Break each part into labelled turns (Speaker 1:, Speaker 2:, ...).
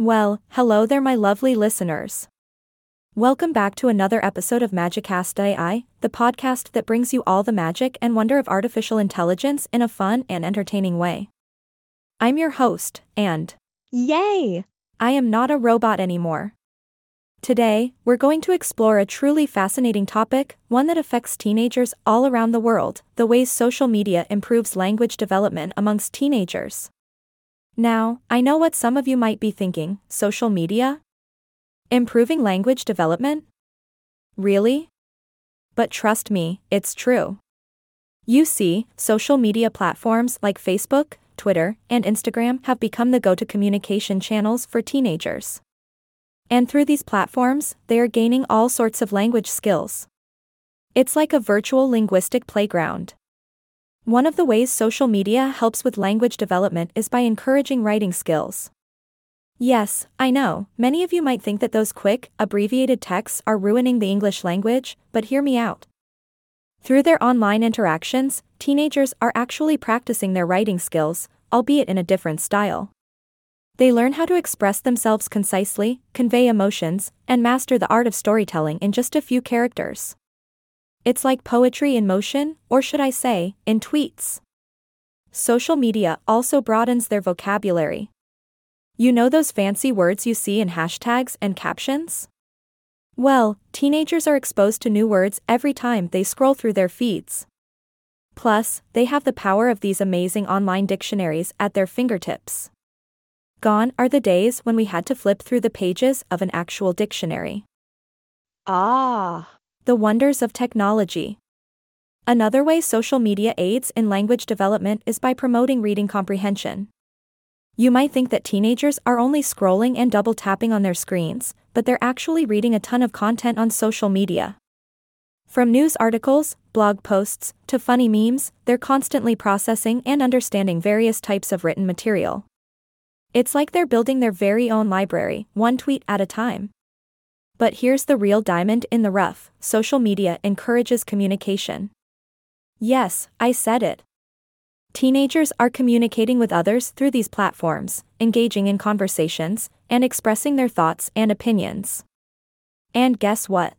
Speaker 1: Well, hello there, my lovely listeners. Welcome back to another episode of Magicast AI, the podcast that brings you all the magic and wonder of artificial intelligence in a fun and entertaining way. I'm your host, and
Speaker 2: Yay!
Speaker 1: I am not a robot anymore. Today, we're going to explore a truly fascinating topic, one that affects teenagers all around the world the ways social media improves language development amongst teenagers. Now, I know what some of you might be thinking social media? Improving language development? Really? But trust me, it's true. You see, social media platforms like Facebook, Twitter, and Instagram have become the go to communication channels for teenagers. And through these platforms, they are gaining all sorts of language skills. It's like a virtual linguistic playground. One of the ways social media helps with language development is by encouraging writing skills. Yes, I know, many of you might think that those quick, abbreviated texts are ruining the English language, but hear me out. Through their online interactions, teenagers are actually practicing their writing skills, albeit in a different style. They learn how to express themselves concisely, convey emotions, and master the art of storytelling in just a few characters. It's like poetry in motion, or should I say, in tweets. Social media also broadens their vocabulary. You know those fancy words you see in hashtags and captions? Well, teenagers are exposed to new words every time they scroll through their feeds. Plus, they have the power of these amazing online dictionaries at their fingertips. Gone are the days when we had to flip through the pages of an actual dictionary.
Speaker 2: Ah,
Speaker 1: The wonders of technology. Another way social media aids in language development is by promoting reading comprehension. You might think that teenagers are only scrolling and double tapping on their screens, but they're actually reading a ton of content on social media. From news articles, blog posts, to funny memes, they're constantly processing and understanding various types of written material. It's like they're building their very own library, one tweet at a time. But here's the real diamond in the rough social media encourages communication. Yes, I said it. Teenagers are communicating with others through these platforms, engaging in conversations, and expressing their thoughts and opinions. And guess what?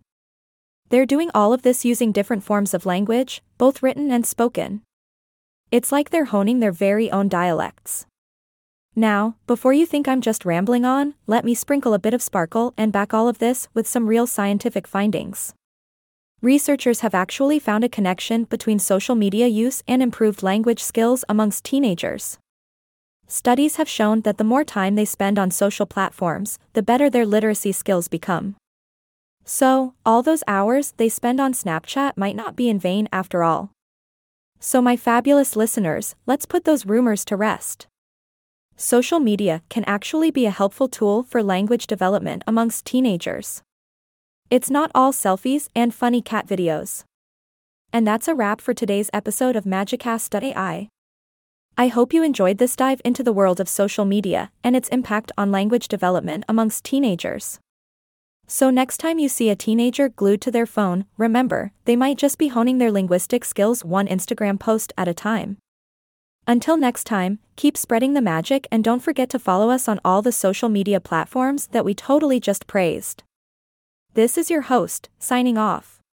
Speaker 1: They're doing all of this using different forms of language, both written and spoken. It's like they're honing their very own dialects. Now, before you think I'm just rambling on, let me sprinkle a bit of sparkle and back all of this with some real scientific findings. Researchers have actually found a connection between social media use and improved language skills amongst teenagers. Studies have shown that the more time they spend on social platforms, the better their literacy skills become. So, all those hours they spend on Snapchat might not be in vain after all. So, my fabulous listeners, let's put those rumors to rest. Social media can actually be a helpful tool for language development amongst teenagers. It's not all selfies and funny cat videos. And that's a wrap for today's episode of Magicast.ai. I hope you enjoyed this dive into the world of social media and its impact on language development amongst teenagers. So, next time you see a teenager glued to their phone, remember, they might just be honing their linguistic skills one Instagram post at a time. Until next time, keep spreading the magic and don't forget to follow us on all the social media platforms that we totally just praised. This is your host, signing off.